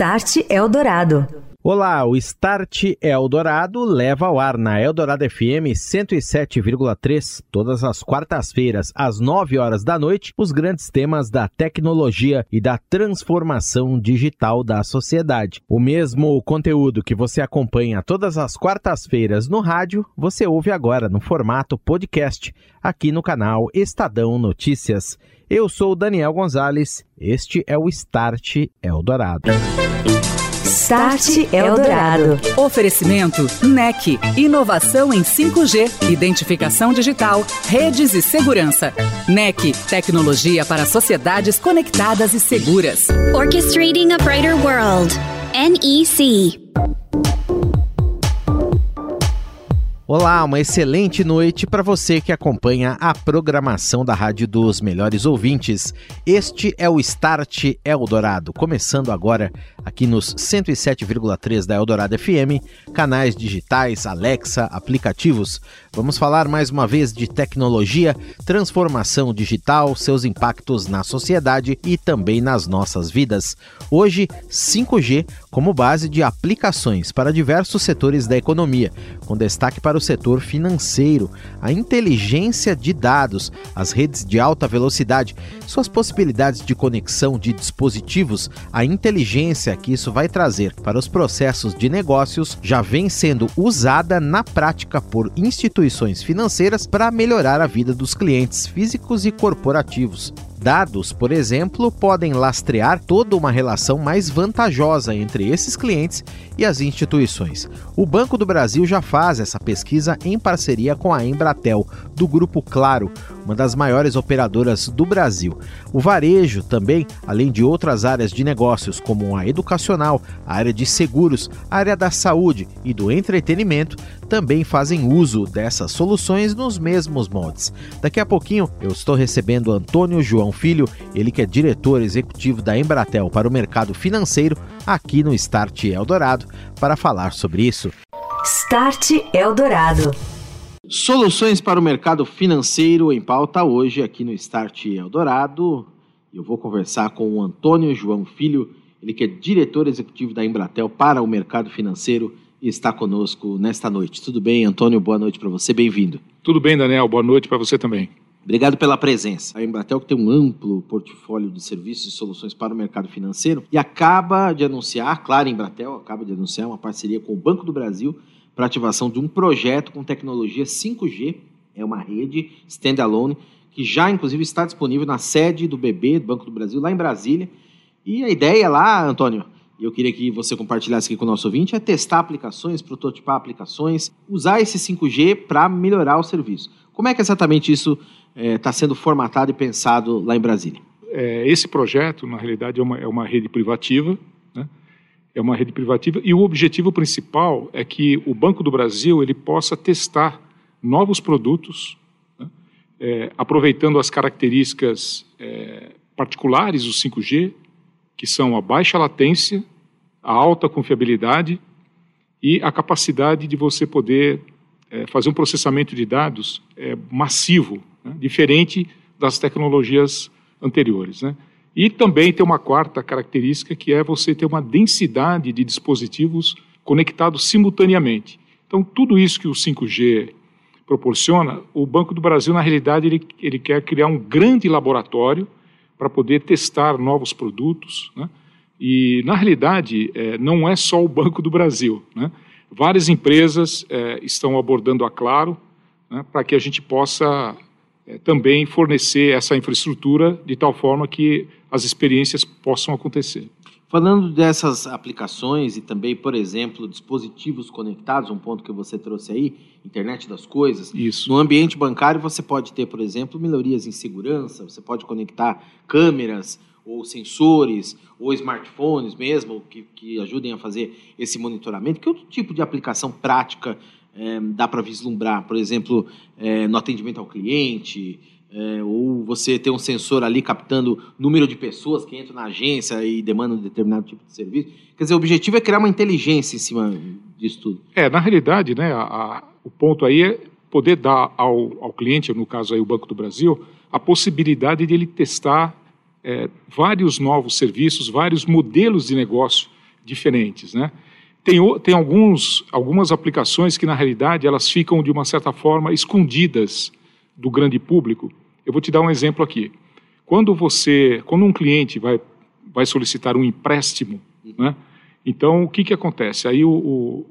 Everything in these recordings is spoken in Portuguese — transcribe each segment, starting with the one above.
Start Eldorado. Olá, o Start Eldorado leva ao ar na Eldorado FM 107,3 todas as quartas-feiras, às 9 horas da noite, os grandes temas da tecnologia e da transformação digital da sociedade. O mesmo conteúdo que você acompanha todas as quartas-feiras no rádio, você ouve agora no formato podcast, aqui no canal Estadão Notícias. Eu sou Daniel Gonzalez, este é o Start Eldorado. Start Eldorado. Oferecimento NEC. Inovação em 5G, identificação digital, redes e segurança. NEC. Tecnologia para sociedades conectadas e seguras. Orchestrating a Brighter World. NEC. Olá, uma excelente noite para você que acompanha a programação da Rádio dos Melhores Ouvintes. Este é o Start Eldorado, começando agora aqui nos 107,3 da Eldorado FM, canais digitais, Alexa, aplicativos. Vamos falar mais uma vez de tecnologia, transformação digital, seus impactos na sociedade e também nas nossas vidas. Hoje, 5G como base de aplicações para diversos setores da economia, com destaque para o setor financeiro, a inteligência de dados, as redes de alta velocidade, suas possibilidades de conexão de dispositivos, a inteligência que isso vai trazer para os processos de negócios já vem sendo usada na prática por instituições financeiras para melhorar a vida dos clientes físicos e corporativos. Dados, por exemplo, podem lastrear toda uma relação mais vantajosa entre esses clientes e as instituições. O Banco do Brasil já faz essa pesquisa em parceria com a Embratel, do Grupo Claro, uma das maiores operadoras do Brasil. O varejo também, além de outras áreas de negócios como a educacional, a área de seguros, a área da saúde e do entretenimento, também fazem uso dessas soluções nos mesmos moldes. Daqui a pouquinho eu estou recebendo Antônio João Filho, ele que é diretor executivo da Embratel para o mercado financeiro, aqui no Start Eldorado, para falar sobre isso. Start Eldorado. Soluções para o mercado financeiro em pauta hoje aqui no Start Eldorado. Eu vou conversar com o Antônio João Filho, ele que é diretor executivo da Embratel para o mercado financeiro e está conosco nesta noite. Tudo bem, Antônio? Boa noite para você, bem-vindo. Tudo bem, Daniel. Boa noite para você também. Obrigado pela presença. A Embratel que tem um amplo portfólio de serviços e soluções para o mercado financeiro e acaba de anunciar, claro, a Embratel acaba de anunciar uma parceria com o Banco do Brasil para ativação de um projeto com tecnologia 5G, é uma rede standalone que já inclusive está disponível na sede do BB, do Banco do Brasil, lá em Brasília. E a ideia lá, Antônio, eu queria que você compartilhasse aqui com o nosso ouvinte, é testar aplicações, prototipar aplicações, usar esse 5G para melhorar o serviço. Como é que exatamente isso está é, sendo formatado e pensado lá em Brasília? É, esse projeto, na realidade, é uma, é uma rede privativa? É uma rede privativa, e o objetivo principal é que o Banco do Brasil ele possa testar novos produtos, né? é, aproveitando as características é, particulares do 5G, que são a baixa latência, a alta confiabilidade e a capacidade de você poder é, fazer um processamento de dados é, massivo, né, diferente das tecnologias anteriores. Né? E também tem uma quarta característica que é você ter uma densidade de dispositivos conectados simultaneamente. Então, tudo isso que o 5G proporciona, o Banco do Brasil, na realidade, ele, ele quer criar um grande laboratório para poder testar novos produtos. Né? E, na realidade, é, não é só o Banco do Brasil. Né? Várias empresas é, estão abordando a Claro né, para que a gente possa também fornecer essa infraestrutura de tal forma que as experiências possam acontecer. Falando dessas aplicações e também, por exemplo, dispositivos conectados, um ponto que você trouxe aí, internet das coisas. Isso. No ambiente bancário você pode ter, por exemplo, melhorias em segurança, você pode conectar câmeras ou sensores ou smartphones mesmo que, que ajudem a fazer esse monitoramento. Que outro tipo de aplicação prática é, dá para vislumbrar? Por exemplo, é, no atendimento ao cliente, é, ou você tem um sensor ali captando número de pessoas que entram na agência e demandam um determinado tipo de serviço. Quer dizer, o objetivo é criar uma inteligência em cima disso tudo. É, na realidade, né, a, a, o ponto aí é poder dar ao, ao cliente, no caso aí o Banco do Brasil, a possibilidade de ele testar é, vários novos serviços, vários modelos de negócio diferentes, né? Tem, tem alguns, algumas aplicações que, na realidade, elas ficam, de uma certa forma, escondidas do grande público. Eu vou te dar um exemplo aqui. Quando você, quando um cliente vai, vai solicitar um empréstimo, né? Então, o que, que acontece? Aí, o, o,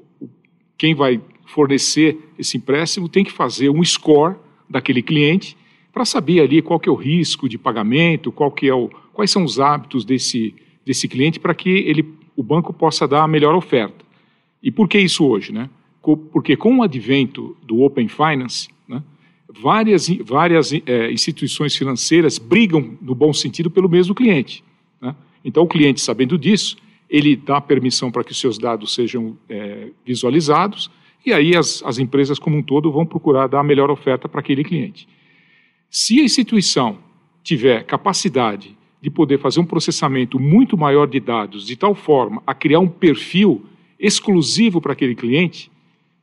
quem vai fornecer esse empréstimo tem que fazer um score daquele cliente para saber ali qual que é o risco de pagamento, qual que é o, quais são os hábitos desse, desse cliente para que ele, o banco possa dar a melhor oferta. E por que isso hoje? Né? Porque com o advento do Open Finance, né, várias, várias é, instituições financeiras brigam, no bom sentido, pelo mesmo cliente. Né? Então, o cliente, sabendo disso, ele dá permissão para que seus dados sejam é, visualizados, e aí as, as empresas como um todo vão procurar dar a melhor oferta para aquele cliente. Se a instituição tiver capacidade de poder fazer um processamento muito maior de dados, de tal forma a criar um perfil exclusivo para aquele cliente,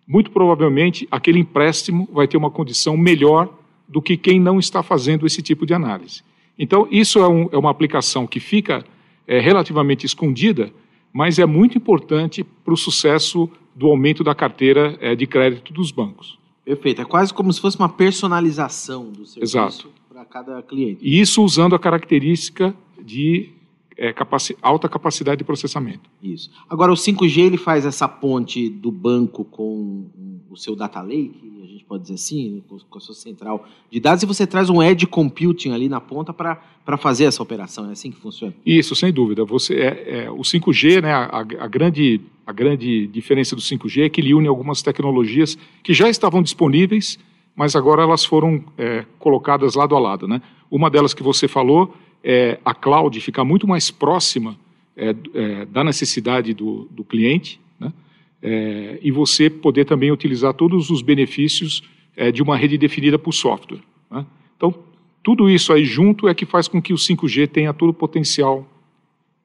muito provavelmente aquele empréstimo vai ter uma condição melhor do que quem não está fazendo esse tipo de análise. Então, isso é, um, é uma aplicação que fica é, relativamente escondida, mas é muito importante para o sucesso do aumento da carteira é, de crédito dos bancos. Perfeito. É quase como se fosse uma personalização do serviço para cada cliente. E isso usando a característica de é, capaci alta capacidade de processamento. Isso. Agora, o 5G ele faz essa ponte do banco com o seu data lake, a gente pode dizer assim, com a sua central de dados, e você traz um edge computing ali na ponta para fazer essa operação. É assim que funciona? Isso, sem dúvida. Você é, é o 5G, né, a, a, grande, a grande diferença do 5G é que ele une algumas tecnologias que já estavam disponíveis, mas agora elas foram é, colocadas lado a lado. Né? Uma delas que você falou é a cloud ficar muito mais próxima é, é, da necessidade do, do cliente, é, e você poder também utilizar todos os benefícios é, de uma rede definida por software. Né? Então, tudo isso aí junto é que faz com que o 5G tenha todo o potencial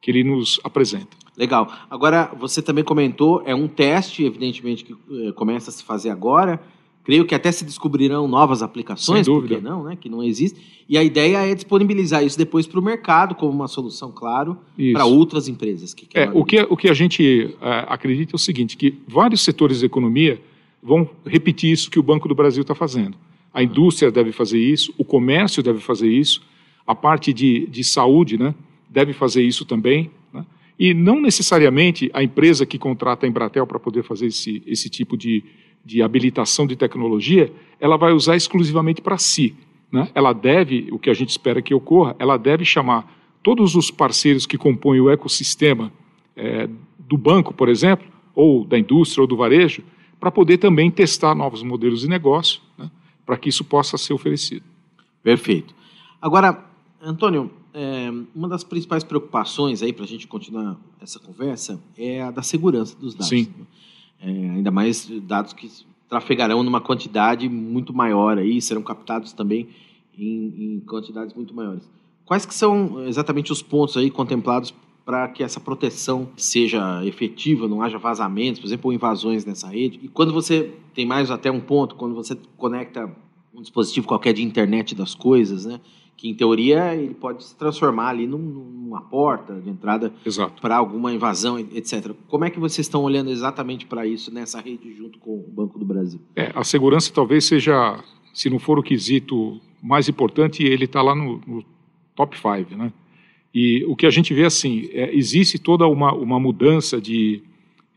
que ele nos apresenta. Legal. Agora, você também comentou, é um teste, evidentemente, que é, começa a se fazer agora, Creio que até se descobrirão novas aplicações, por que não, né? Que não existe. E a ideia é disponibilizar isso depois para o mercado como uma solução, claro, para outras empresas que É, o que, o que a gente é, acredita é o seguinte, que vários setores da economia vão repetir isso que o Banco do Brasil está fazendo. A indústria deve fazer isso, o comércio deve fazer isso, a parte de, de saúde né, deve fazer isso também. Né? E não necessariamente a empresa que contrata a Embratel para poder fazer esse, esse tipo de de habilitação de tecnologia, ela vai usar exclusivamente para si. Né? Ela deve, o que a gente espera que ocorra, ela deve chamar todos os parceiros que compõem o ecossistema é, do banco, por exemplo, ou da indústria ou do varejo, para poder também testar novos modelos de negócio, né? para que isso possa ser oferecido. Perfeito. Agora, Antônio, é, uma das principais preocupações aí para a gente continuar essa conversa é a da segurança dos dados. Sim. É, ainda mais dados que trafegarão numa quantidade muito maior aí, serão captados também em, em quantidades muito maiores. Quais que são exatamente os pontos aí contemplados para que essa proteção seja efetiva, não haja vazamentos, por exemplo, ou invasões nessa rede? E quando você tem mais até um ponto, quando você conecta um dispositivo qualquer de internet das coisas, né? Que em teoria ele pode se transformar ali num, numa porta de entrada para alguma invasão, etc. Como é que vocês estão olhando exatamente para isso nessa rede junto com o Banco do Brasil? É, a segurança talvez seja, se não for o quesito mais importante, ele está lá no, no top 5, né? E o que a gente vê assim, é, existe toda uma, uma mudança de,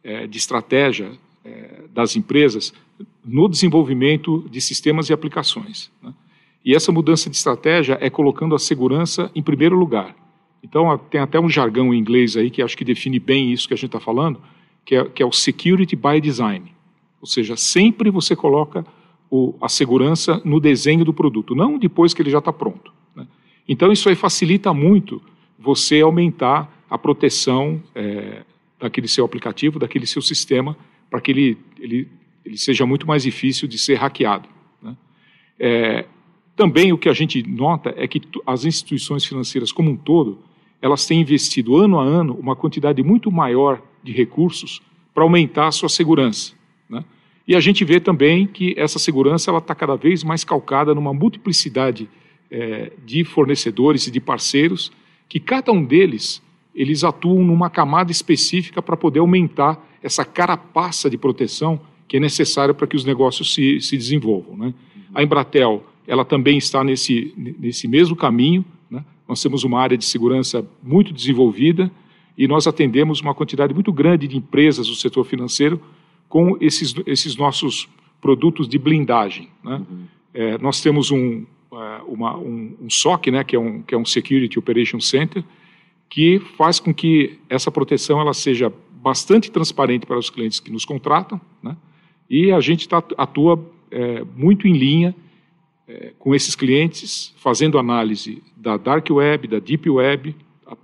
é, de estratégia é, das empresas no desenvolvimento de sistemas e aplicações. Né? E essa mudança de estratégia é colocando a segurança em primeiro lugar. Então, tem até um jargão em inglês aí que acho que define bem isso que a gente está falando, que é, que é, o Security by Design. Ou seja, sempre você coloca o, a segurança no desenho do produto, não depois que ele já está pronto. Né? Então, isso aí facilita muito você aumentar a proteção é, daquele seu aplicativo, daquele seu sistema, para que ele, ele, ele seja muito mais difícil de ser hackeado. Né? É, também o que a gente nota é que as instituições financeiras como um todo, elas têm investido ano a ano uma quantidade muito maior de recursos para aumentar a sua segurança. Né? E a gente vê também que essa segurança ela está cada vez mais calcada numa multiplicidade é, de fornecedores e de parceiros, que cada um deles eles atuam numa camada específica para poder aumentar essa carapaça de proteção que é necessária para que os negócios se, se desenvolvam. Né? A Embratel ela também está nesse, nesse mesmo caminho. Né? Nós temos uma área de segurança muito desenvolvida e nós atendemos uma quantidade muito grande de empresas do setor financeiro com esses, esses nossos produtos de blindagem. Né? Uhum. É, nós temos um, é, uma, um, um, SOC, né, que, é um, que é um Security Operation Center, que faz com que essa proteção ela seja bastante transparente para os clientes que nos contratam, né? e a gente tá, atua é, muito em linha é, com esses clientes, fazendo análise da Dark Web, da Deep Web,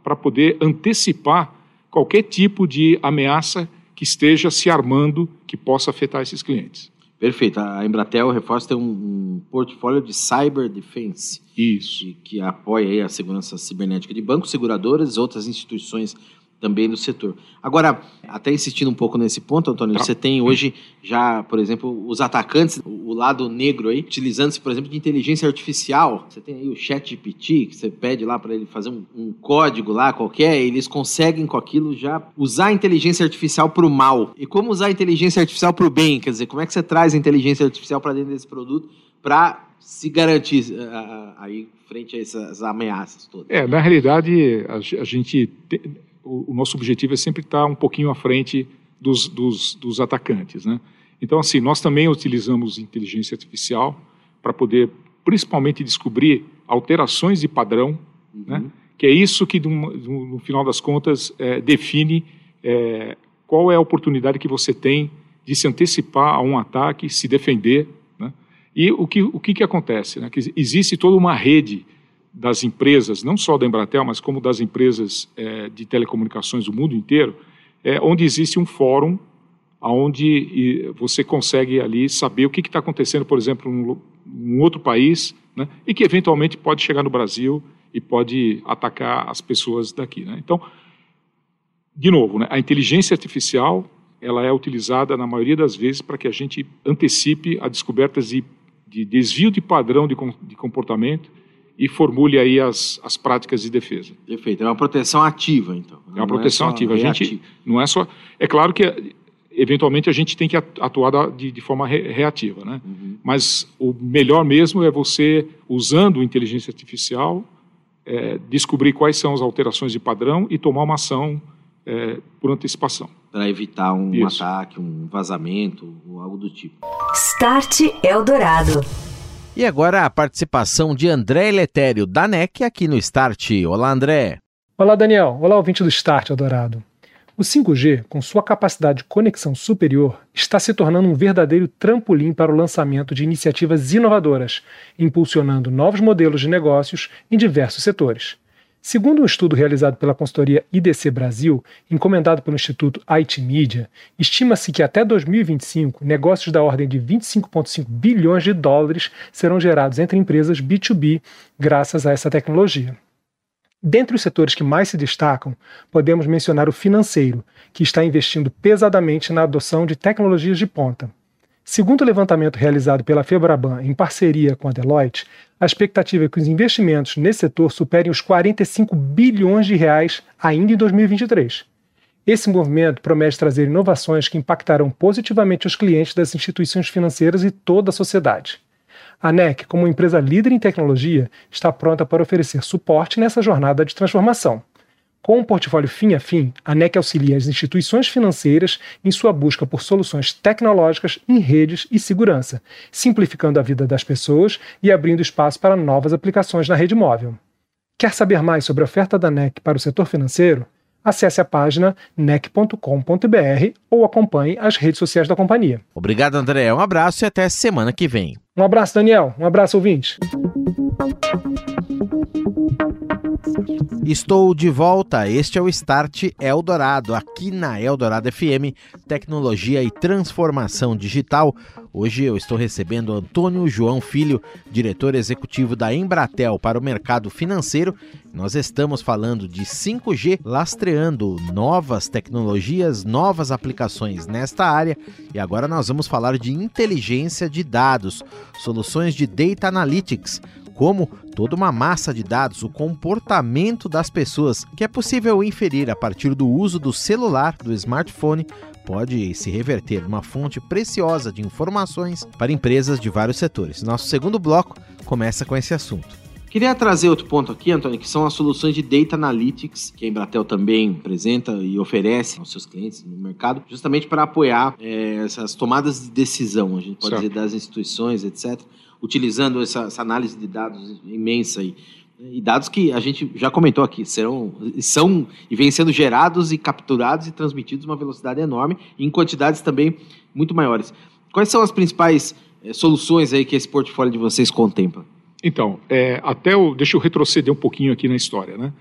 para poder antecipar qualquer tipo de ameaça que esteja se armando que possa afetar esses clientes. Perfeito. A Embratel reforça tem um, um, portfólio de cyber defense. Isso. Que, que apoia a segurança cibernética de bancos, seguradoras e outras instituições também do setor. Agora, até insistindo um pouco nesse ponto, Antônio, tá. você tem hoje já, por exemplo, os atacantes, o lado negro aí, utilizando-se, por exemplo, de inteligência artificial. Você tem aí o chat GPT, que você pede lá para ele fazer um, um, código lá qualquer, e eles conseguem com aquilo já usar a inteligência artificial para o mal. E como usar a inteligência artificial para o bem? Quer dizer, como é que você traz a inteligência artificial para dentro desse produto para se garantir uh, aí frente a essas ameaças todas? É, na realidade, a, a gente... Te o, o, nosso objetivo é sempre estar um pouquinho à frente dos, dos, dos atacantes. Né? Então, assim, nós também utilizamos inteligência artificial para poder, principalmente, descobrir alterações de padrão, uhum. né? que é isso que, no, final das contas, é, define é, qual é a oportunidade que você tem de se antecipar a um ataque, se defender. Né? E o que, o que, que acontece? Né? Que existe toda uma rede das empresas, não só da Embratel, mas como das empresas é, de telecomunicações do mundo inteiro, é, onde existe um fórum onde você consegue ali saber o que está acontecendo, por exemplo, em um outro país, né, e que eventualmente pode chegar no Brasil e pode atacar as pessoas daqui. Né? Então, de novo, né, a inteligência artificial ela é utilizada na maioria das vezes para que a gente antecipe a descobertas de, de desvio de padrão de, de comportamento e formule aí as, as práticas de defesa. Perfeito. É uma proteção ativa, então. É uma proteção é ativa. A gente não é só. É claro que eventualmente a gente tem que atuar de, de forma re, reativa, né? Uhum. Mas o melhor mesmo é você usando inteligência artificial é, descobrir quais são as alterações de padrão e tomar uma ação é, por antecipação. Para evitar um Isso. ataque, um vazamento ou algo do tipo. Start Eldorado. E agora a participação de André Letério, da NEC, aqui no Start. Olá, André. Olá, Daniel. Olá, ouvinte do Start, adorado. O 5G, com sua capacidade de conexão superior, está se tornando um verdadeiro trampolim para o lançamento de iniciativas inovadoras, impulsionando novos modelos de negócios em diversos setores. Segundo um estudo realizado pela consultoria IDC Brasil, encomendado pelo Instituto IT Media, estima-se que até 2025 negócios da ordem de 25,5 bilhões de dólares serão gerados entre empresas B2B graças a essa tecnologia. Dentre os setores que mais se destacam, podemos mencionar o financeiro, que está investindo pesadamente na adoção de tecnologias de ponta. Segundo o levantamento realizado pela Febraban em parceria com a Deloitte, a expectativa é que os investimentos nesse setor superem os 45 bilhões de reais ainda em 2023. Esse movimento promete trazer inovações que impactarão positivamente os clientes das instituições financeiras e toda a sociedade. A NEC, como empresa líder em tecnologia, está pronta para oferecer suporte nessa jornada de transformação. Com um portfólio fim a fim, a NEC auxilia as instituições financeiras em sua busca por soluções tecnológicas em redes e segurança, simplificando a vida das pessoas e abrindo espaço para novas aplicações na rede móvel. Quer saber mais sobre a oferta da NEC para o setor financeiro? Acesse a página nec.com.br ou acompanhe as redes sociais da companhia. Obrigado, André. Um abraço e até semana que vem. Um abraço, Daniel. Um abraço, ouvinte. Estou de volta. Este é o Start Eldorado, aqui na Eldorado FM, tecnologia e transformação digital. Hoje eu estou recebendo Antônio João Filho, diretor executivo da Embratel para o mercado financeiro. Nós estamos falando de 5G, lastreando novas tecnologias, novas aplicações nesta área. E agora nós vamos falar de inteligência de dados, soluções de data analytics como toda uma massa de dados, o comportamento das pessoas, que é possível inferir a partir do uso do celular, do smartphone, pode se reverter numa fonte preciosa de informações para empresas de vários setores. Nosso segundo bloco começa com esse assunto. Queria trazer outro ponto aqui, Antônio, que são as soluções de Data Analytics, que a Embratel também apresenta e oferece aos seus clientes no mercado, justamente para apoiar é, essas tomadas de decisão, a gente pode certo. dizer, das instituições, etc., utilizando essa, essa análise de dados imensa aí. E dados que a gente já comentou aqui, serão, são e vêm sendo gerados e capturados e transmitidos uma velocidade enorme em quantidades também muito maiores. Quais são as principais é, soluções aí que esse portfólio de vocês contempla? Então, é, até o, deixa eu retroceder um pouquinho aqui na história, né?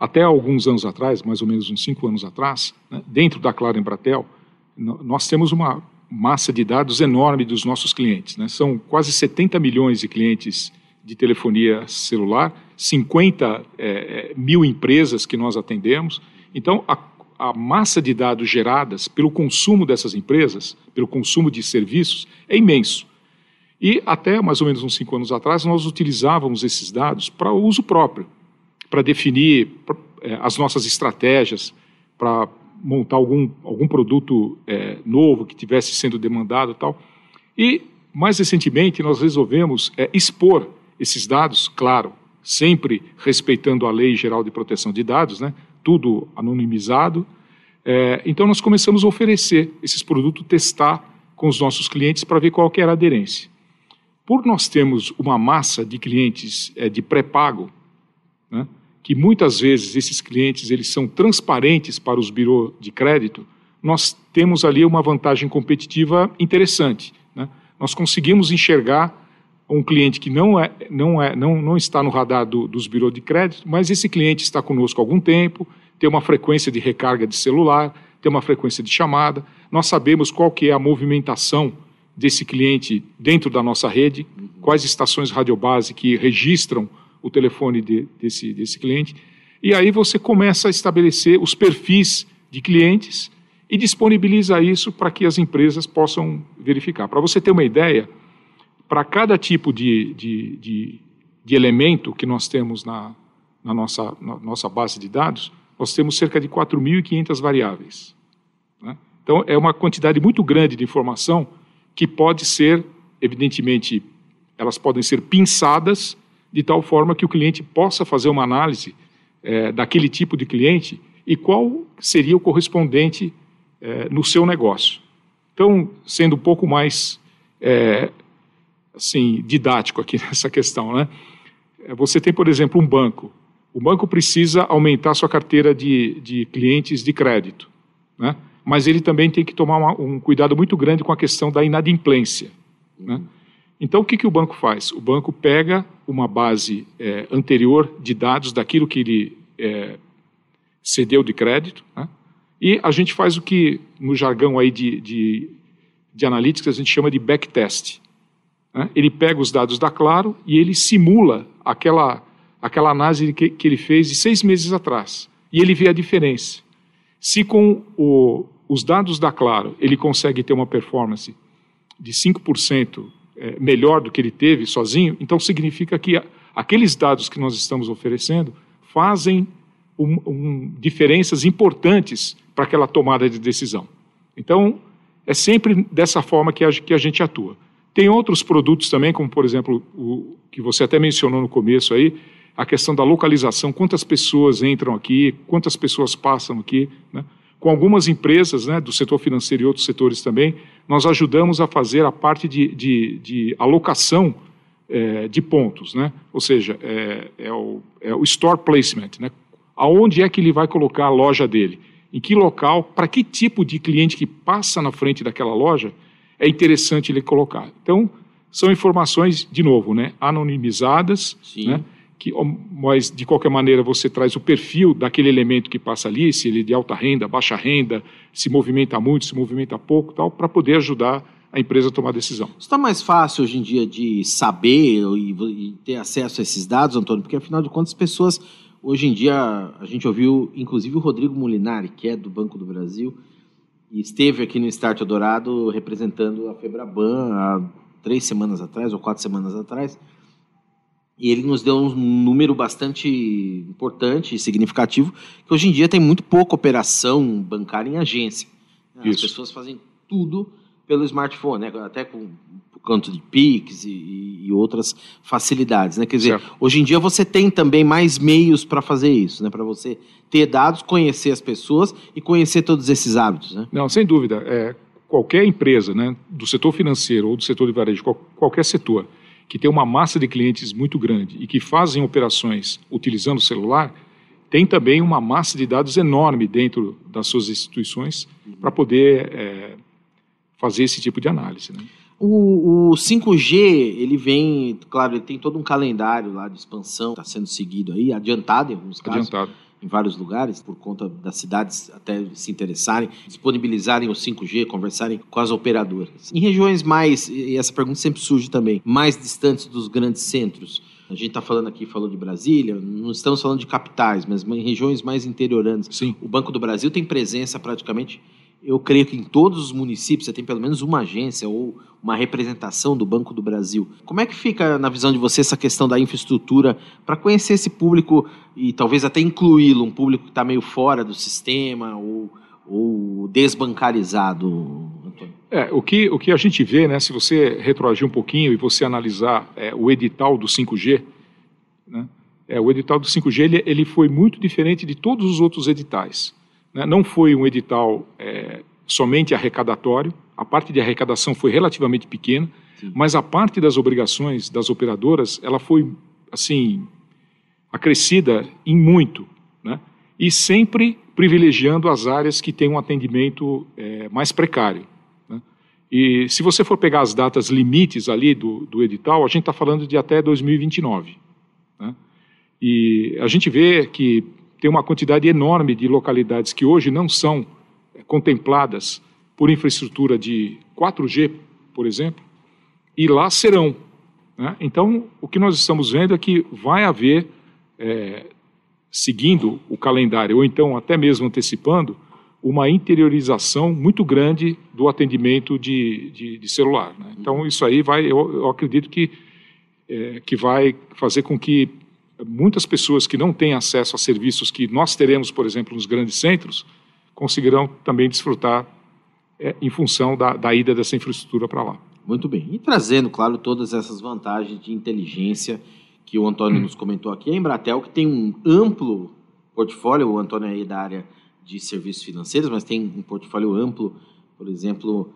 Até alguns anos atrás, mais ou menos uns cinco anos atrás, né, dentro da Claro Embratel, nós temos uma massa de dados enorme dos nossos clientes. Né? São quase 70 milhões de clientes de telefonia celular, 50 é, é, mil empresas que nós atendemos. Então, a, a massa de dados geradas pelo consumo dessas empresas, pelo consumo de serviços, é imenso. E até mais ou menos uns cinco anos atrás, nós utilizávamos esses dados para uso próprio, para definir é, as nossas estratégias, para montar algum, algum produto é, novo que tivesse sendo demandado e tal. E, mais recentemente, nós resolvemos é, expor esses dados, claro, sempre respeitando a Lei Geral de Proteção de Dados, né, tudo anonimizado. É, então, nós começamos a oferecer esses produtos, testar com os nossos clientes para ver qual era a aderência. Por nós termos uma massa de clientes é, de pré-pago, né, que muitas vezes esses clientes eles são transparentes para os birôs de crédito, nós temos ali uma vantagem competitiva interessante. Né? Nós conseguimos enxergar um cliente que não, é, não, é, não, não está no radar do, dos birôs de crédito, mas esse cliente está conosco há algum tempo, tem uma frequência de recarga de celular, tem uma frequência de chamada, nós sabemos qual que é a movimentação desse cliente dentro da nossa rede, quais estações radiobase que registram o telefone de, desse, desse cliente. E aí você começa a estabelecer os perfis de clientes e disponibiliza isso para que as empresas possam verificar. Para você ter uma ideia, para cada tipo de, de, de, de, elemento que nós temos na, na, nossa, na nossa base de dados, nós temos cerca de 4.500 variáveis. Né? Então, é uma quantidade muito grande de informação que pode ser, evidentemente, elas podem ser pinçadas de tal forma que o cliente possa fazer uma análise é, daquele tipo de cliente e qual seria o correspondente é, no seu negócio. Então, sendo um pouco mais é, assim didático aqui nessa questão, né? É, você tem, por exemplo, um banco. O banco precisa aumentar sua carteira de, de clientes de crédito, né? mas ele também tem que tomar uma, um cuidado muito grande com a questão da inadimplência. Né? Então, o que, que o banco faz? O banco pega uma base é, anterior de dados daquilo que ele é, cedeu de crédito, né? e a gente faz o que, no jargão aí de, de, de a gente chama de backtest. Né? Ele pega os dados da Claro e ele simula aquela, aquela análise que, que ele fez de seis meses atrás. E ele vê a diferença. Se com o, os dados da Claro, ele consegue ter uma performance de 5% é, melhor do que ele teve sozinho, então significa que aqueles dados que nós estamos oferecendo fazem um, um, diferenças importantes para aquela tomada de decisão. Então, é sempre dessa forma que a, que a gente atua. Tem outros produtos também, como por exemplo o que você até mencionou no começo aí, a questão da localização, quantas pessoas entram aqui, quantas pessoas passam aqui, né? Com algumas empresas né, do setor financeiro e outros setores também, nós ajudamos a fazer a parte de, de, de alocação é, de pontos, né? ou seja, é, é, o, é, o, store placement, né? aonde é que ele vai colocar a loja dele, em que local, para que tipo de cliente que passa na frente daquela loja é interessante ele colocar. Então, são informações, de novo, né, anonimizadas, né, que, mas de qualquer maneira você traz o perfil daquele elemento que passa ali, se ele é de alta renda, baixa renda, se movimenta muito, se movimenta pouco, tal, para poder ajudar a empresa a tomar decisão. Está mais fácil hoje em dia de saber e, e, ter acesso a esses dados, Antônio, porque afinal de contas, pessoas hoje em dia a gente ouviu, inclusive o Rodrigo Molinari, que é do Banco do Brasil, e esteve aqui no Start Dourado representando a Febraban há três semanas atrás ou quatro semanas atrás E ele nos deu um número bastante importante e significativo, que hoje em dia tem muito pouca operação bancária em agência. As Isso. pessoas fazem tudo pelo smartphone, né? até com por canto de Pix e, e outras facilidades. Né? Quer dizer, Certo. hoje em dia você tem também mais meios para fazer isso, né? para você ter dados, conhecer as pessoas e conhecer todos esses hábitos. Né? Não, sem dúvida. É, qualquer empresa, né, do setor financeiro ou do setor de varejo, qual- qualquer setor, que tem uma massa de clientes muito grande e que fazem operações utilizando o celular, tem também uma massa de dados enorme dentro das suas instituições para poder é, fazer esse tipo de análise. Né? O, o 5G, ele vem, claro, ele tem todo um calendário lá de expansão, está sendo seguido aí, adiantado em alguns casos, Adiantado. Em vários lugares, por conta das cidades até se interessarem, disponibilizarem o 5G, conversarem com as operadoras. Em regiões mais, e essa pergunta sempre surge também, mais distantes dos grandes centros, a gente está falando aqui, falou de Brasília, não estamos falando de capitais, mas em regiões mais interioranas. Sim. O Banco do Brasil tem presença praticamente, eu creio que em todos os municípios você tem pelo menos uma agência ou uma representação do Banco do Brasil. Como é que fica, na visão de você, essa questão da infraestrutura para conhecer esse público e talvez até incluí-lo, um público que está meio fora do sistema ou, ou desbancarizado, Antônio? É, o que, o que a gente vê, né, se você retroagir um pouquinho e você analisar é, o edital do 5G, né, é, o edital do 5G ele, ele foi muito diferente de todos os outros editais. Né? Não foi um edital é, somente arrecadatório, a parte de arrecadação foi relativamente pequena, Sim. mas a parte das obrigações das operadoras ela foi assim acrescida em muito, né? e sempre privilegiando as áreas que têm um atendimento é, mais precário. né? E se você for pegar as datas limites ali do, do edital, a gente está falando de até 2029. né? E a gente vê que tem uma quantidade enorme de localidades que hoje não são é, contempladas por infraestrutura de 4G, por exemplo, e lá serão. né? Então, o que nós estamos vendo é que vai haver, é, seguindo o calendário, ou então até mesmo antecipando, uma interiorização muito grande do atendimento de, de, de celular. né? Então, isso aí vai, eu, eu acredito que, é, que vai fazer com que muitas pessoas que não têm acesso a serviços que nós teremos, por exemplo, nos grandes centros, conseguirão também desfrutar é, em função da, da ida dessa infraestrutura para lá. Muito bem. E trazendo, claro, todas essas vantagens de inteligência que o Antônio nos comentou aqui, a Embratel, que tem um amplo portfólio, o Antônio é da área de serviços financeiros, mas tem um portfólio amplo, por exemplo,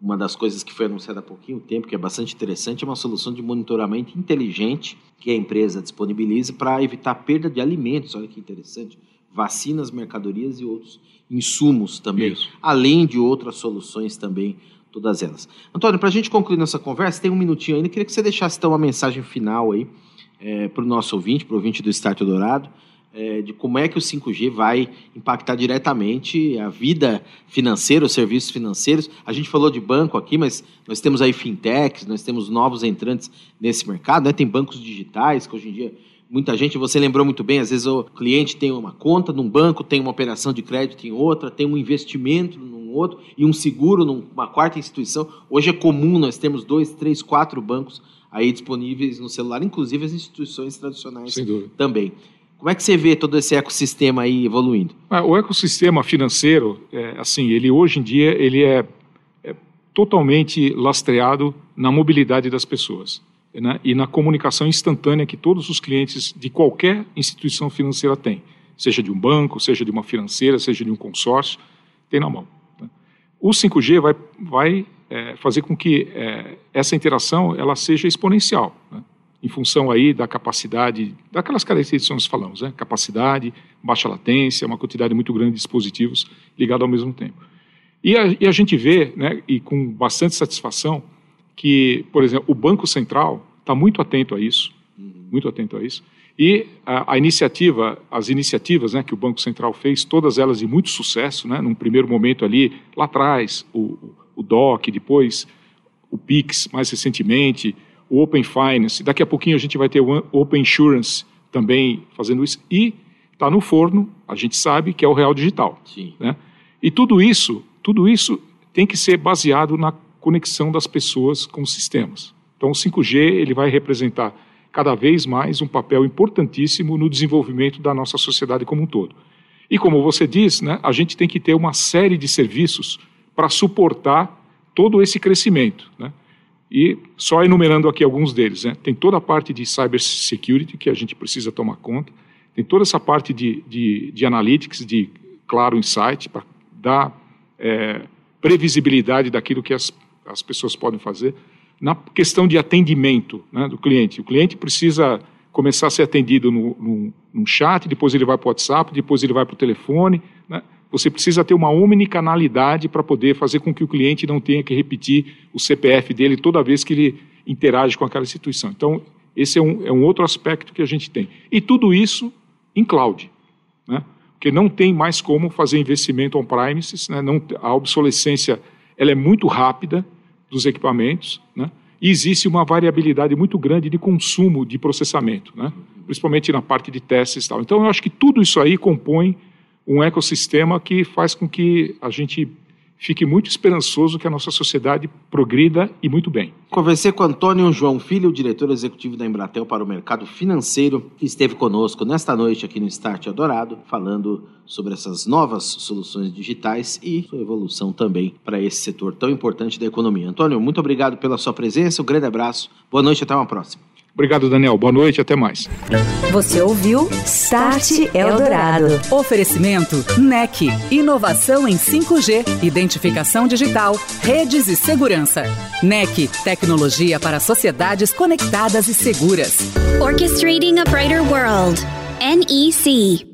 uma das coisas que foi anunciada há pouquinho tempo, que é bastante interessante, é uma solução de monitoramento inteligente que a empresa disponibiliza para evitar perda de alimentos, olha que interessante, vacinas, mercadorias e outros insumos também, Isso. além de outras soluções também, todas elas. Antônio, para a gente concluir nossa conversa, tem um minutinho ainda, queria que você deixasse então uma mensagem final aí para o nosso ouvinte, para o ouvinte do Start Dourado, é, de como é que o 5G vai impactar diretamente a vida financeira, os serviços financeiros. A gente falou de banco aqui, mas nós temos aí fintechs, nós temos novos entrantes nesse mercado, né? tem bancos digitais que hoje em dia muita gente, você lembrou muito bem, às vezes o cliente tem uma conta num banco, tem uma operação de crédito em outra, tem um investimento num outro e um seguro numa quarta instituição. Hoje é comum nós termos dois, três, quatro bancos aí disponíveis no celular, inclusive as instituições tradicionais também. Como é que você vê todo esse ecossistema aí evoluindo? Ah, O ecossistema financeiro, é, assim, ele hoje em dia ele é, é totalmente lastreado na mobilidade das pessoas né, e na comunicação instantânea que todos os clientes de qualquer instituição financeira têm, seja de um banco, seja de uma financeira, seja de um consórcio, tem na mão. né. O 5G vai, vai é, fazer com que é, essa interação ela seja exponencial, né, em função aí da capacidade, daquelas características que nós falamos, né, capacidade, baixa latência, uma quantidade muito grande de dispositivos ligados ao mesmo tempo. E a, e a gente vê, né, e com bastante satisfação, que, por exemplo, o Banco Central está muito atento a isso, muito atento a isso, e a, a iniciativa, as iniciativas né, que o Banco Central fez, todas elas de muito sucesso, né, num primeiro momento ali, lá atrás, o, o DOC, depois o PIX, mais recentemente, o Open Finance, daqui a pouquinho a gente vai ter o Open Insurance também fazendo isso, e está no forno, a gente sabe que é o Real Digital. Sim. Né? E tudo isso, tudo isso tem que ser baseado na conexão das pessoas com os sistemas. Então, o 5G ele vai representar cada vez mais um papel importantíssimo no desenvolvimento da nossa sociedade como um todo. E como você diz, né, a gente tem que ter uma série de serviços para suportar todo esse crescimento. Né? E só enumerando aqui alguns deles, né? tem toda a parte de cybersecurity que a gente precisa tomar conta, tem toda essa parte de, de, de analytics, de claro insight, para dar é, previsibilidade daquilo que as, as pessoas podem fazer. Na questão de atendimento né, do cliente, o cliente precisa começar a ser atendido no, no, no chat, depois ele vai para o WhatsApp, depois ele vai para o telefone. Né? Você precisa ter uma omnicanalidade para poder fazer com que o cliente não tenha que repetir o CPF dele toda vez que ele interage com aquela instituição. Então, esse é um, é um outro aspecto que a gente tem. E tudo isso em cloud. Né? Porque não tem mais como fazer investimento on-premises, né? A obsolescência ela é muito rápida dos equipamentos, né? e existe uma variabilidade muito grande de consumo de processamento, né? principalmente na parte de testes e tal. Então, eu acho que tudo isso aí compõe um ecossistema que faz com que a gente fique muito esperançoso que a nossa sociedade progrida e muito bem. Conversei com Antônio João Filho, diretor executivo da Embratel para o mercado financeiro, que esteve conosco nesta noite aqui no Start Eldorado, falando sobre essas novas soluções digitais e sua evolução também para esse setor tão importante da economia. Antônio, muito obrigado pela sua presença, um grande abraço, boa noite, até uma próxima. Obrigado, Daniel. Boa noite, até mais. Você ouviu Start Eldorado. Oferecimento NEC. Inovação em 5G, identificação digital, redes e segurança. NEC. Tecnologia para sociedades conectadas e seguras. Orchestrating a brighter world. NEC.